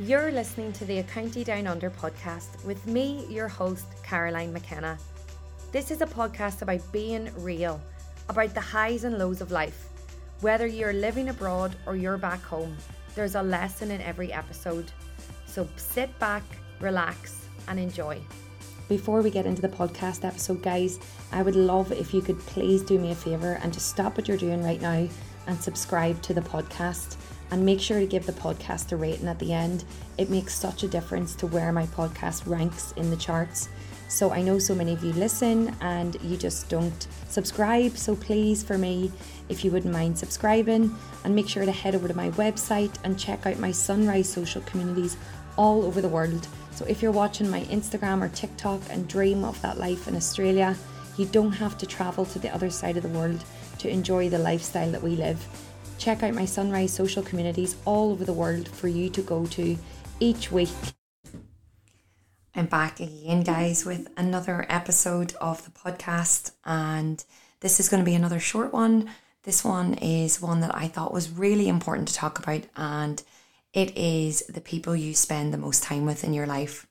You're listening to the A County Down Under podcast with me, your host, Caroline McKenna. This is a podcast about being real, about the highs and lows of life. Whether you're living abroad or you're back home, there's a lesson in every episode. So sit back, relax, and enjoy. Before we get into the podcast episode, guys, I would love if you could please do me a favour and just stop what you're doing right now and subscribe to the podcast and make sure to give the podcast a rating at the end. It makes such a difference to where my podcast ranks in the charts. So I know so many of you listen and you just don't subscribe. So please, for me, if you wouldn't mind subscribing and make sure to head over to my website and check out my Sunrise social communities all over the world. So if you're watching my Instagram or TikTok and dream of that life in Australia, you don't have to travel to the other side of the world to enjoy the lifestyle that we live. Check out my Sunrise social communities all over the world for you to go to each week. I'm back again, guys, with another episode of the podcast, and this is going to be another short one. This one is one that I thought was really important to talk about, and it is the people you spend the most time with in your life.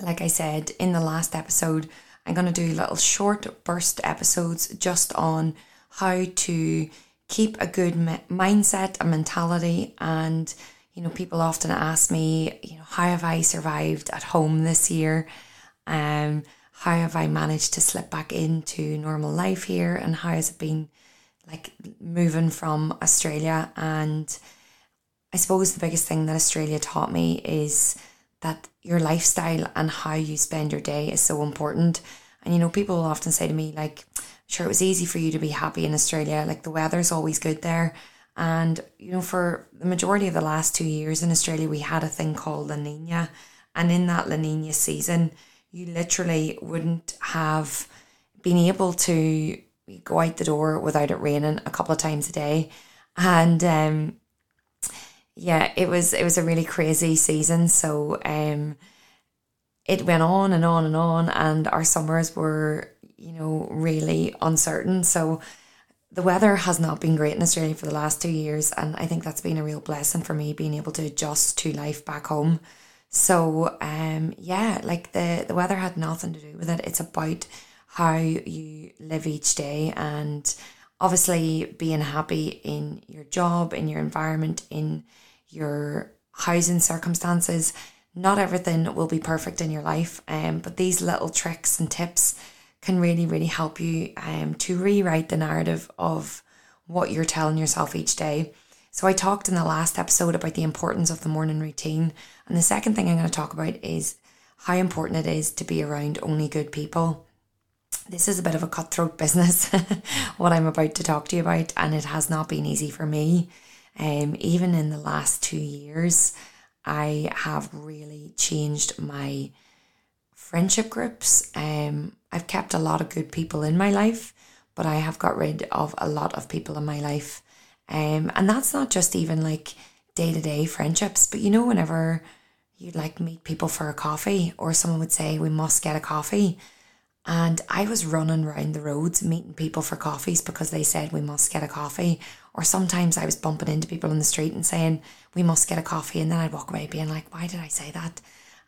Like I said in the last episode, I'm going to do little short burst episodes just on how to keep a good mindset and mentality. And, you know, people often ask me, you know, how have I survived at home this year? Um, how have I managed to slip back into normal life here? And how has it been like moving from Australia? And I suppose the biggest thing that Australia taught me is that your lifestyle and how you spend your day is so important. And you know, people often say to me, like, sure, it was easy for you to be happy in Australia. Like the weather's always good there. And, you know, for the majority of the last two years in Australia, we had a thing called La Nina. And in that La Nina season, you literally wouldn't have been able to go out the door without it raining a couple of times a day. And um, yeah, it was it was a really crazy season. So um, it went on and on and on, and our summers were you know, really uncertain. So the weather has not been great in Australia for the last two years, and I think that's been a real blessing for me being able to adjust to life back home. So um yeah, like the the weather had nothing to do with it. It's about how you live each day and obviously being happy in your job, in your environment, in your housing circumstances. Not everything will be perfect in your life, um, but these little tricks and tips can really, really help you um, to rewrite the narrative of what you're telling yourself each day. So, I talked in the last episode about the importance of the morning routine. And the second thing I'm going to talk about is how important it is to be around only good people. This is a bit of a cutthroat business, what I'm about to talk to you about, and it has not been easy for me. Um, even in the last two years, I have really changed my friendship groups. Um, I've kept a lot of good people in my life, but I have got rid of a lot of people in my life. Um, and that's not just even like day to day friendships, but you know, whenever you'd like meet people for a coffee, or someone would say, We must get a coffee. And I was running around the roads meeting people for coffees because they said we must get a coffee. Or sometimes I was bumping into people in the street and saying we must get a coffee. And then I'd walk away being like, why did I say that?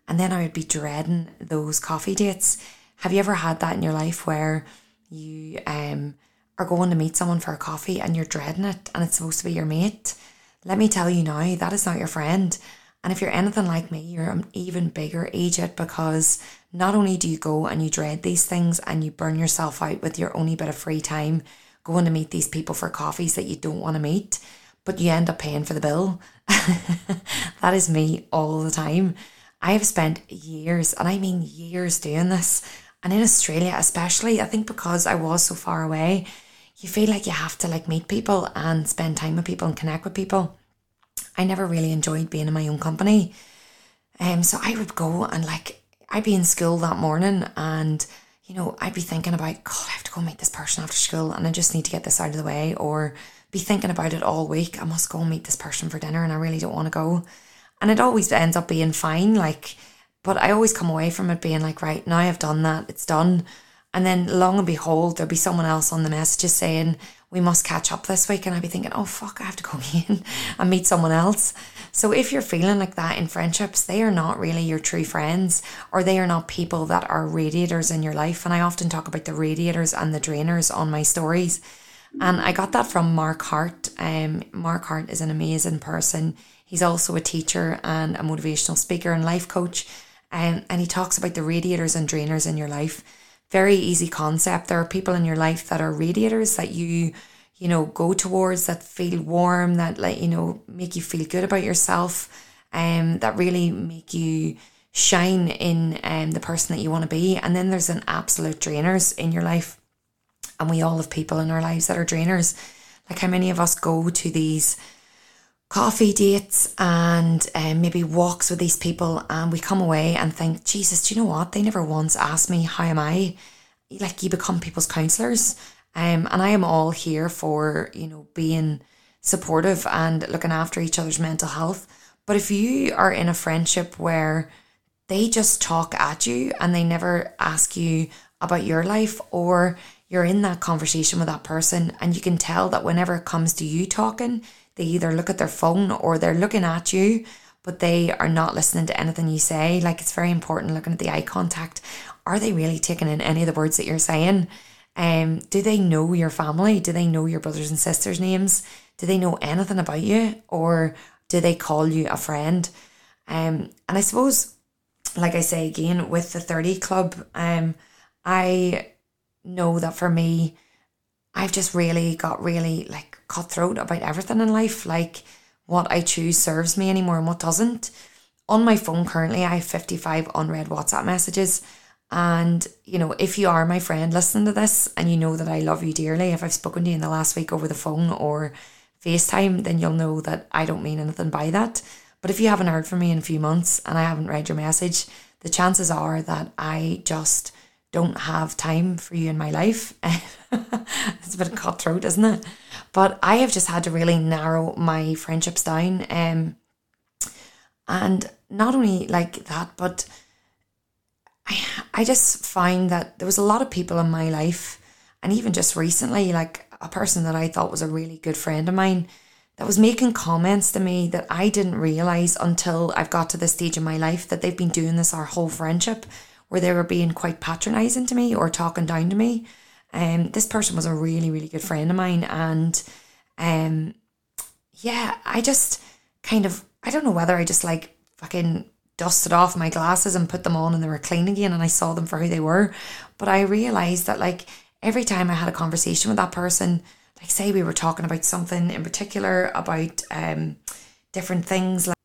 And then I would be dreading those coffee dates have you ever had that in your life where you um are going to meet someone for a coffee and you're dreading it and it's supposed to be your mate? Let me tell you now, that is not your friend. And if you're anything like me, you're an even bigger idiot because not only do you go and you dread these things and you burn yourself out with your only bit of free time going to meet these people for coffees that you don't want to meet, but you end up paying for the bill. that is me all the time. I have spent years, and I mean years, doing this. And in Australia, especially, I think because I was so far away, you feel like you have to like meet people and spend time with people and connect with people. I never really enjoyed being in my own company. Um, so I would go and like I'd be in school that morning and you know, I'd be thinking about, God, I have to go meet this person after school and I just need to get this out of the way, or be thinking about it all week. I must go meet this person for dinner and I really don't want to go. And it always ends up being fine. Like but I always come away from it being like, right, now I've done that, it's done. And then long and behold, there'll be someone else on the messages saying, we must catch up this week. And I'd be thinking, oh, fuck, I have to go in and meet someone else. So if you're feeling like that in friendships, they are not really your true friends or they are not people that are radiators in your life. And I often talk about the radiators and the drainers on my stories. And I got that from Mark Hart. Um, Mark Hart is an amazing person. He's also a teacher and a motivational speaker and life coach. Um, and he talks about the radiators and drainers in your life very easy concept. There are people in your life that are radiators that you, you know, go towards that feel warm, that like, you know, make you feel good about yourself, um, that really make you shine in um, the person that you want to be. And then there's an absolute drainers in your life. And we all have people in our lives that are drainers. Like how many of us go to these coffee dates and um, maybe walks with these people and we come away and think jesus do you know what? They never once asked me how am i? Like you become people's counselors. Um, and i am all here for you know being supportive and looking after each other's mental health. But if you are in a friendship where they just talk at you and they never ask you about your life or you're in that conversation with that person and you can tell that whenever it comes to you talking they either look at their phone or they're looking at you, but they are not listening to anything you say. Like it's very important looking at the eye contact. Are they really taking in any of the words that you're saying? Um, do they know your family? Do they know your brothers and sisters' names? Do they know anything about you? Or do they call you a friend? Um, and I suppose, like I say again, with the 30 club, um, I know that for me, I've just really got really like cutthroat about everything in life, like what I choose serves me anymore and what doesn't. On my phone currently, I have 55 unread WhatsApp messages. And, you know, if you are my friend listening to this and you know that I love you dearly, if I've spoken to you in the last week over the phone or FaceTime, then you'll know that I don't mean anything by that. But if you haven't heard from me in a few months and I haven't read your message, the chances are that I just don't have time for you in my life. it's a bit of cutthroat, isn't it? But I have just had to really narrow my friendships down. Um, and not only like that, but I I just find that there was a lot of people in my life, and even just recently, like a person that I thought was a really good friend of mine that was making comments to me that I didn't realize until I've got to this stage in my life that they've been doing this our whole friendship, where they were being quite patronizing to me or talking down to me. Um, this person was a really, really good friend of mine. And um, yeah, I just kind of, I don't know whether I just like fucking dusted off my glasses and put them on and they were clean again and I saw them for who they were. But I realized that like every time I had a conversation with that person, like say we were talking about something in particular about um different things like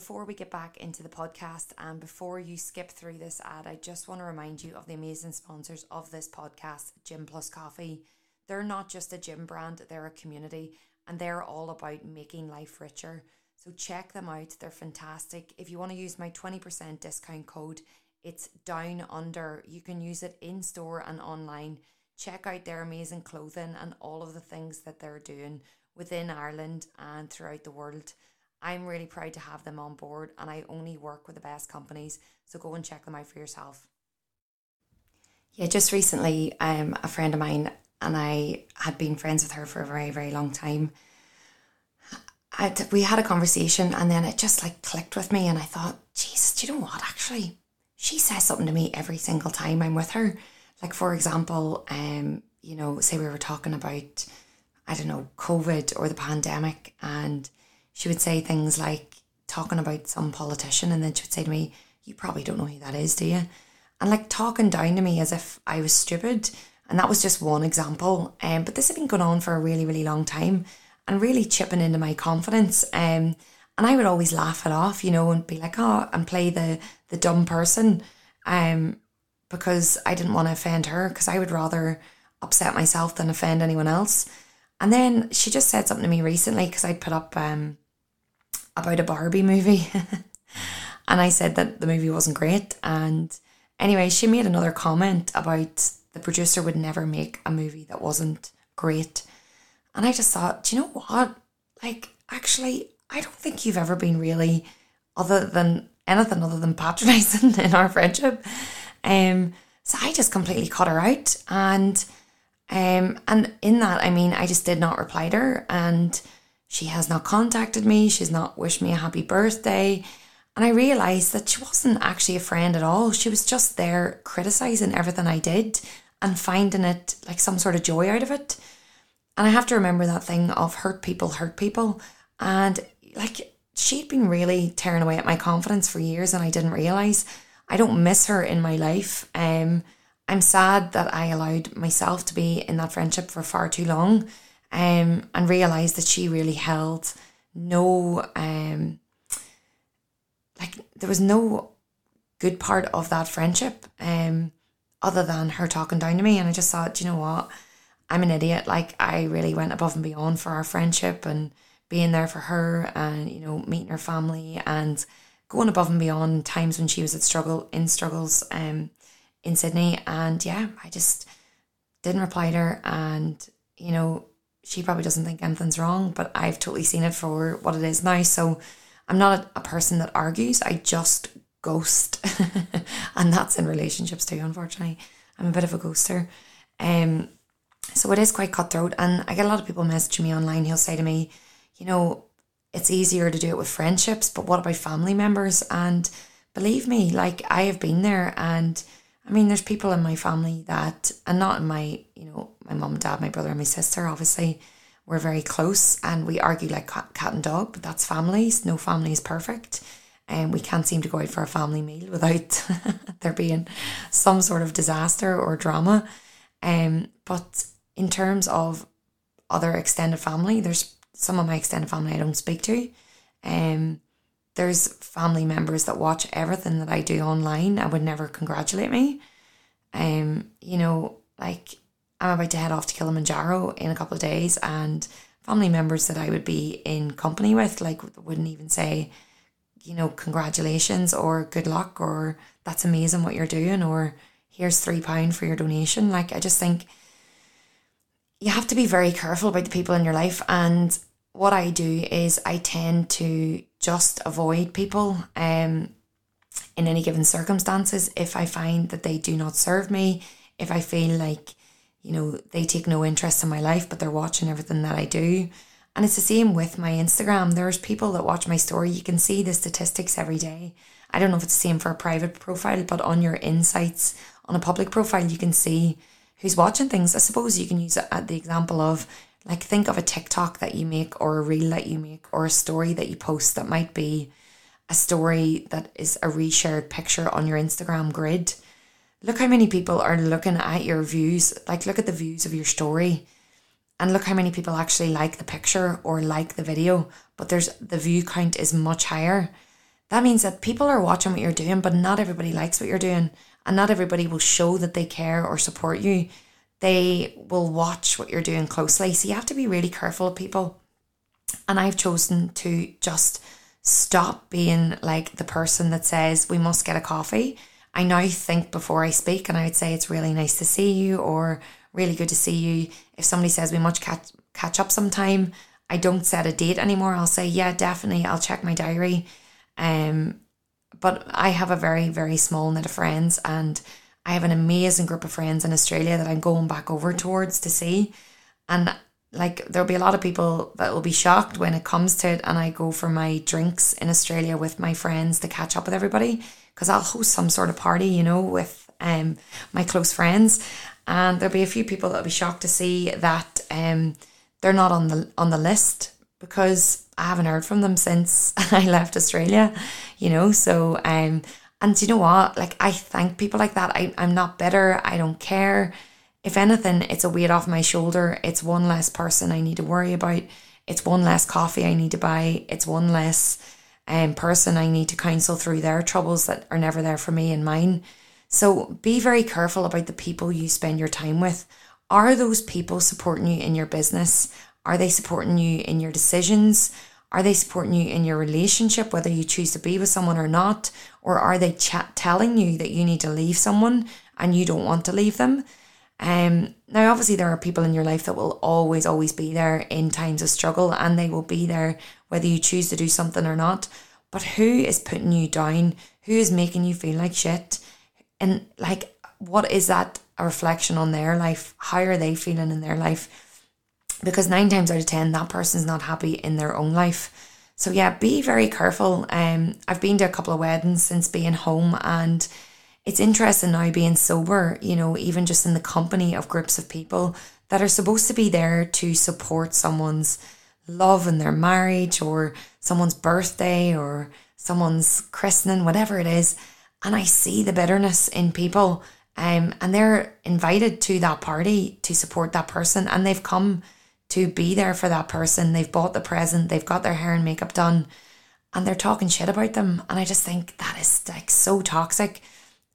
before we get back into the podcast and before you skip through this ad, I just want to remind you of the amazing sponsors of this podcast, Gym Plus Coffee. They're not just a gym brand, they're a community and they're all about making life richer. So check them out, they're fantastic. If you want to use my 20% discount code, it's down under. You can use it in store and online. Check out their amazing clothing and all of the things that they're doing within Ireland and throughout the world. I'm really proud to have them on board and I only work with the best companies. So go and check them out for yourself. Yeah, just recently, um, a friend of mine and I had been friends with her for a very, very long time. I'd, we had a conversation and then it just like clicked with me and I thought, Jesus, do you know what? Actually, she says something to me every single time I'm with her. Like for example, um, you know, say we were talking about, I don't know, COVID or the pandemic and she would say things like talking about some politician, and then she would say to me, You probably don't know who that is, do you? And like talking down to me as if I was stupid. And that was just one example. Um, but this had been going on for a really, really long time and really chipping into my confidence. Um, and I would always laugh it off, you know, and be like, oh, and play the the dumb person. Um, because I didn't want to offend her, because I would rather upset myself than offend anyone else. And then she just said something to me recently because I'd put up um about a Barbie movie. and I said that the movie wasn't great. And anyway, she made another comment about the producer would never make a movie that wasn't great. And I just thought, do you know what? Like, actually, I don't think you've ever been really, other than anything other than patronizing in our friendship. Um, so I just completely cut her out. And Um, and in that, I mean, I just did not reply to her, and she has not contacted me. She's not wished me a happy birthday. And I realised that she wasn't actually a friend at all. She was just there criticising everything I did and finding it like some sort of joy out of it. And I have to remember that thing of hurt people hurt people. And like she'd been really tearing away at my confidence for years and I didn't realise. I don't miss her in my life. Um, I'm sad that I allowed myself to be in that friendship for far too long um, and realised that she really held no, um, like, there was no good part of that friendship um, other than her talking down to me. And I just thought, you know what? I'm an idiot. Like, I really went above and beyond for our friendship and being there for her and, you know, meeting her family and going above and beyond times when she was at struggle in struggles. Um, in Sydney. And yeah, I just didn't reply to her. And, you know, she probably doesn't think anything's wrong, but I've totally seen it for what it is now. So I'm not a, person that argues, I just ghost. and that's in relationships too, unfortunately. I'm a bit of a ghoster. Um, so it is quite cutthroat. And I get a lot of people messaging me online. He'll say to me, you know, it's easier to do it with friendships, but what about family members? And believe me, like I have been there and I mean, there's people in my family that, and not in my, you know, my mum, dad, my brother, and my sister, obviously, we're very close and we argue like cat, cat and dog, but that's families. No family is perfect. And we can't seem to go out for a family meal without there being some sort of disaster or drama. Um, but in terms of other extended family, there's some of my extended family I don't speak to. Um, there's family members that watch everything that I do online and would never congratulate me. Um, you know, like I'm about to head off to Kilimanjaro in a couple of days, and family members that I would be in company with, like, wouldn't even say, you know, congratulations or good luck or that's amazing what you're doing or here's three pound for your donation. Like, I just think you have to be very careful about the people in your life. And what I do is I tend to just avoid people um, in any given circumstances if I find that they do not serve me, if I feel like, you know, they take no interest in my life, but they're watching everything that I do. And it's the same with my Instagram. There's people that watch my story. You can see the statistics every day. I don't know if it's the same for a private profile, but on your insights on a public profile, you can see who's watching things. I suppose you can use the example of like, think of a TikTok that you make, or a reel that you make, or a story that you post that might be a story that is a reshared picture on your Instagram grid. Look how many people are looking at your views. Like, look at the views of your story and look how many people actually like the picture or like the video, but there's the view count is much higher. That means that people are watching what you're doing, but not everybody likes what you're doing, and not everybody will show that they care or support you they will watch what you're doing closely. So you have to be really careful of people. And I've chosen to just stop being like the person that says we must get a coffee. I now think before I speak, and I would say it's really nice to see you or really good to see you. If somebody says we must catch catch up sometime, I don't set a date anymore. I'll say yeah, definitely. I'll check my diary. Um, but I have a very very small knit of friends, and I have an amazing group of friends in Australia that I'm going back over towards to see. And like there'll be a lot of people that will be shocked when it comes to it and I go for my drinks in Australia with my friends to catch up with everybody because I'll host some sort of party, you know, with um my close friends and there'll be a few people that'll be shocked to see that um they're not on the on the list because I haven't heard from them since I left Australia, you know. So um and you know what? Like, I thank people like that. I, I'm not bitter. I don't care. If anything, it's a weight off my shoulder. It's one less person I need to worry about. It's one less coffee I need to buy. It's one less um, person I need to counsel through their troubles that are never there for me and mine. So be very careful about the people you spend your time with. Are those people supporting you in your business? Are they supporting you in your decisions? Are they supporting you in your relationship, whether you choose to be with someone or not? Or are they telling you that you need to leave someone and you don't want to leave them? Um, now, obviously, there are people in your life that will always, always be there in times of struggle, and they will be there whether you choose to do something or not. But who is putting you down? Who is making you feel like shit? And like, what is that a reflection on their life. How are they feeling in their life? Because nine times out of ten, that person's not happy in their own life. So yeah, be very careful. Um, I've been to a couple of weddings since being home, and it's interesting now being sober. You know, even just in the company of groups of people that are supposed to be there to support someone's love in their marriage or someone's birthday or someone's christening, whatever it is. And I see the bitterness in people. Um, and they're invited to that party to support that person and they've come to be there for that person. They've bought the present, they've got their hair and makeup done, and they're talking shit about them. And I just think that is like so toxic.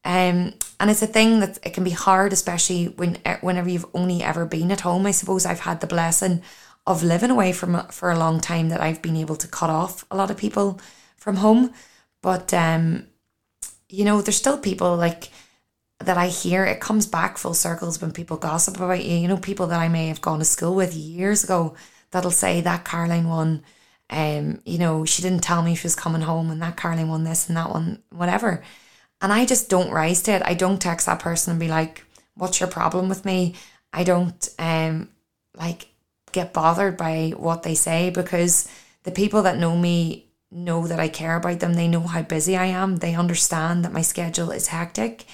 Um, and it's a thing that it can be hard, especially when whenever you've only ever been at home. I suppose I've had the blessing of living away from for a long time that I've been able to cut off a lot of people from home. But um, you know, there's still people like that I hear. It comes back full circles when people gossip about you. You know, people that I may have gone to school with years ago that'll say that Caroline won. Um, you know, she didn't tell me she was coming home, and that Caroline won this and that one, whatever. And I just don't rise to it. I don't text that person and be like, "What's your problem with me?" I don't um like get bothered by what they say because the people that know me know that I care about them. They know how busy I am. They understand that my schedule is hectic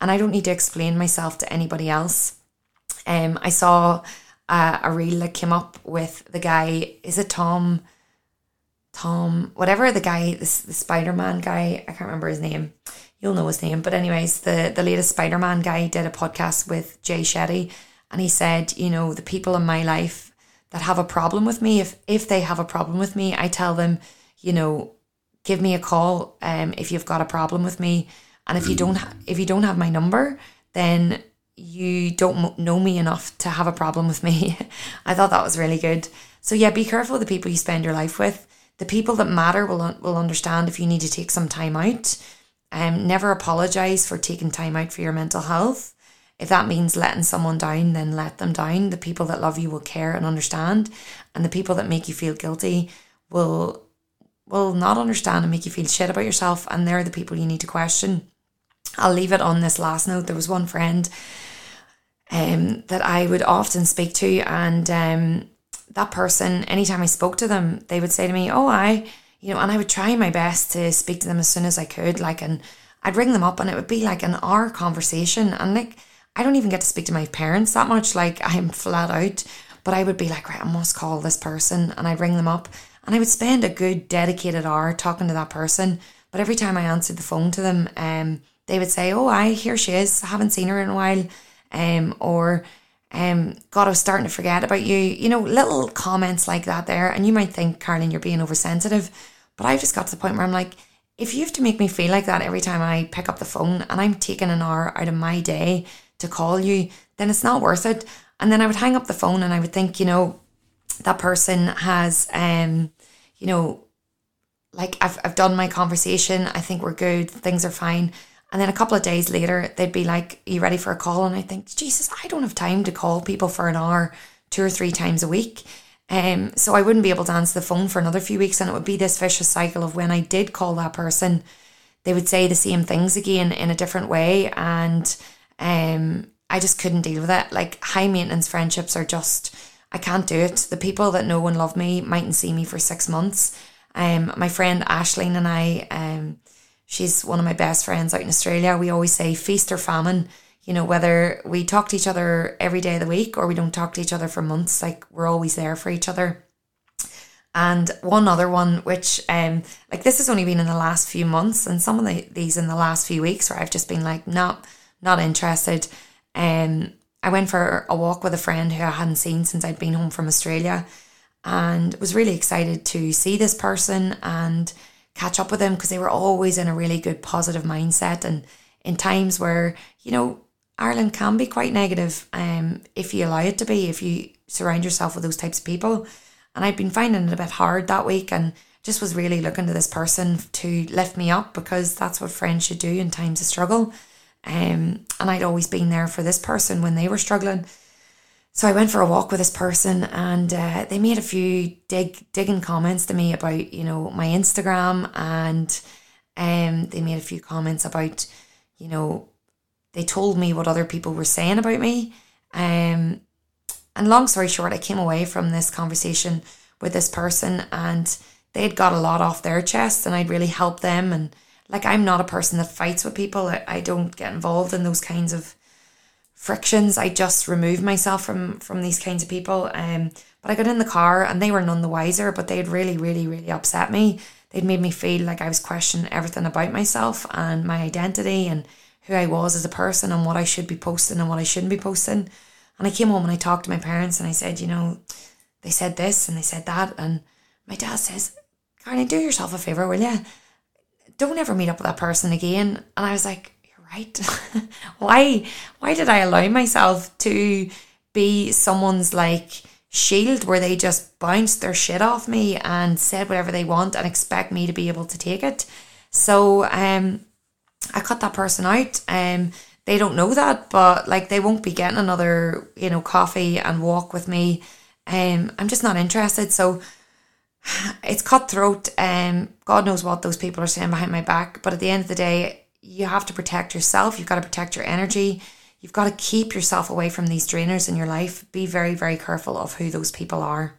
and I don't need to explain myself to anybody else. Um, I saw uh, a reel that came up with the guy, is it Tom? Tom, whatever the guy, this the Spider Man guy, I can't remember his name. You'll know his name. But, anyways, the, the latest Spider Man guy did a podcast with Jay Shetty and he said, you know, the people in my life that have a problem with me, if if they have a problem with me, I tell them, you know, give me a call um, if you've got a problem with me, and if you don't ha- if you don't have my number, then you don't know me enough to have a problem with me. I thought that was really good. So yeah, be careful of the people you spend your life with. The people that matter will will understand if you need to take some time out. Um, never apologize for taking time out for your mental health. If that means letting someone down, then let them down. The people that love you will care and understand, and the people that make you feel guilty will will not understand and make you feel shit about yourself, and they're the people you need to question. I'll leave it on this last note. There was one friend um, that I would often speak to, and um, that person, anytime I spoke to them, they would say to me, "Oh, I," you know, and I would try my best to speak to them as soon as I could, like, and I'd ring them up, and it would be like an hour conversation, and like I don't even get to speak to my parents that much. Like I'm flat out, but I would be like, right, I must call this person, and I'd ring them up, and I would spend a good dedicated hour talking to that person. But every time I answered the phone to them, um, they would say, "Oh, I here she is. I haven't seen her in a while," um, or um, God, I was starting to forget about you. You know, little comments like that there, and you might think, Caroline, you're being oversensitive, but I've just got to the point where I'm like, if you have to make me feel like that every time I pick up the phone, and I'm taking an hour out of my day to call you, then it's not worth it. And then I would hang up the phone and I would think, you know, that person has, um, you know, like I've, I've done my conversation. I think we're good. Things are fine. And then a couple of days later, they'd be like, Are you ready for a call? And I think, Jesus, I don't have time to call people for an hour two or three times a week. Um, so I wouldn't be able to answer the phone for another few weeks. And it would be this vicious cycle of when I did call that person, they would say the same things again in a different way. And um, I just couldn't deal with it. Like high maintenance friendships are just I can't do it. The people that know and love me mightn't see me for six months. Um, my friend Ashleen and I, um, she's one of my best friends out in Australia. We always say feast or famine. You know, whether we talk to each other every day of the week or we don't talk to each other for months, like we're always there for each other. And one other one, which um, like this has only been in the last few months, and some of the, these in the last few weeks, where I've just been like, not not interested. Um, I went for a walk with a friend who I hadn't seen since I'd been home from Australia and was really excited to see this person and catch up with them because they were always in a really good positive mindset and in times where, you know, Ireland can be quite negative um, if you allow it to be, if you surround yourself with those types of people. And I'd been finding it a bit hard that week and just was really looking to this person to lift me up because that's what friends should do in times of struggle. Um, and I'd always been there for this person when they were struggling. So I went for a walk with this person, and uh, they made a few dig digging comments to me about you know my Instagram, and um, they made a few comments about you know they told me what other people were saying about me. Um, and long story short, I came away from this conversation with this person and they'd got a lot off their chest and I'd really helped them. And like, I'm not a person that fights with people. I, I don't get involved in those kinds of frictions. I just removed myself from, from these kinds of people. Um, but I got in the car and they were none the wiser, but they'd really, really, really upset me. They'd made me feel like I was questioning everything about myself and my identity and who I was as a person and what I should be posting and what I shouldn't be posting. And I came home and I talked to my parents and I said, you know, they said this and they said that. And my dad says, Caroline, do yourself a favour, will you? Don't ever meet up with that person again. And I was like, right. why why did I allow myself to be someone's like shield where they just bounce their shit off me and said whatever they want and expect me to be able to take it? So um I cut that person out. Um they don't know that, but like they won't be getting another, you know, coffee and walk with me. Um, I'm just not interested. So it's cutthroat. Um, God knows what those people are saying behind my back. But at the end of the day, you have to protect yourself. You've got to protect your energy. You've got to keep yourself away from these drainers in your life. Be very, very careful of who those people are.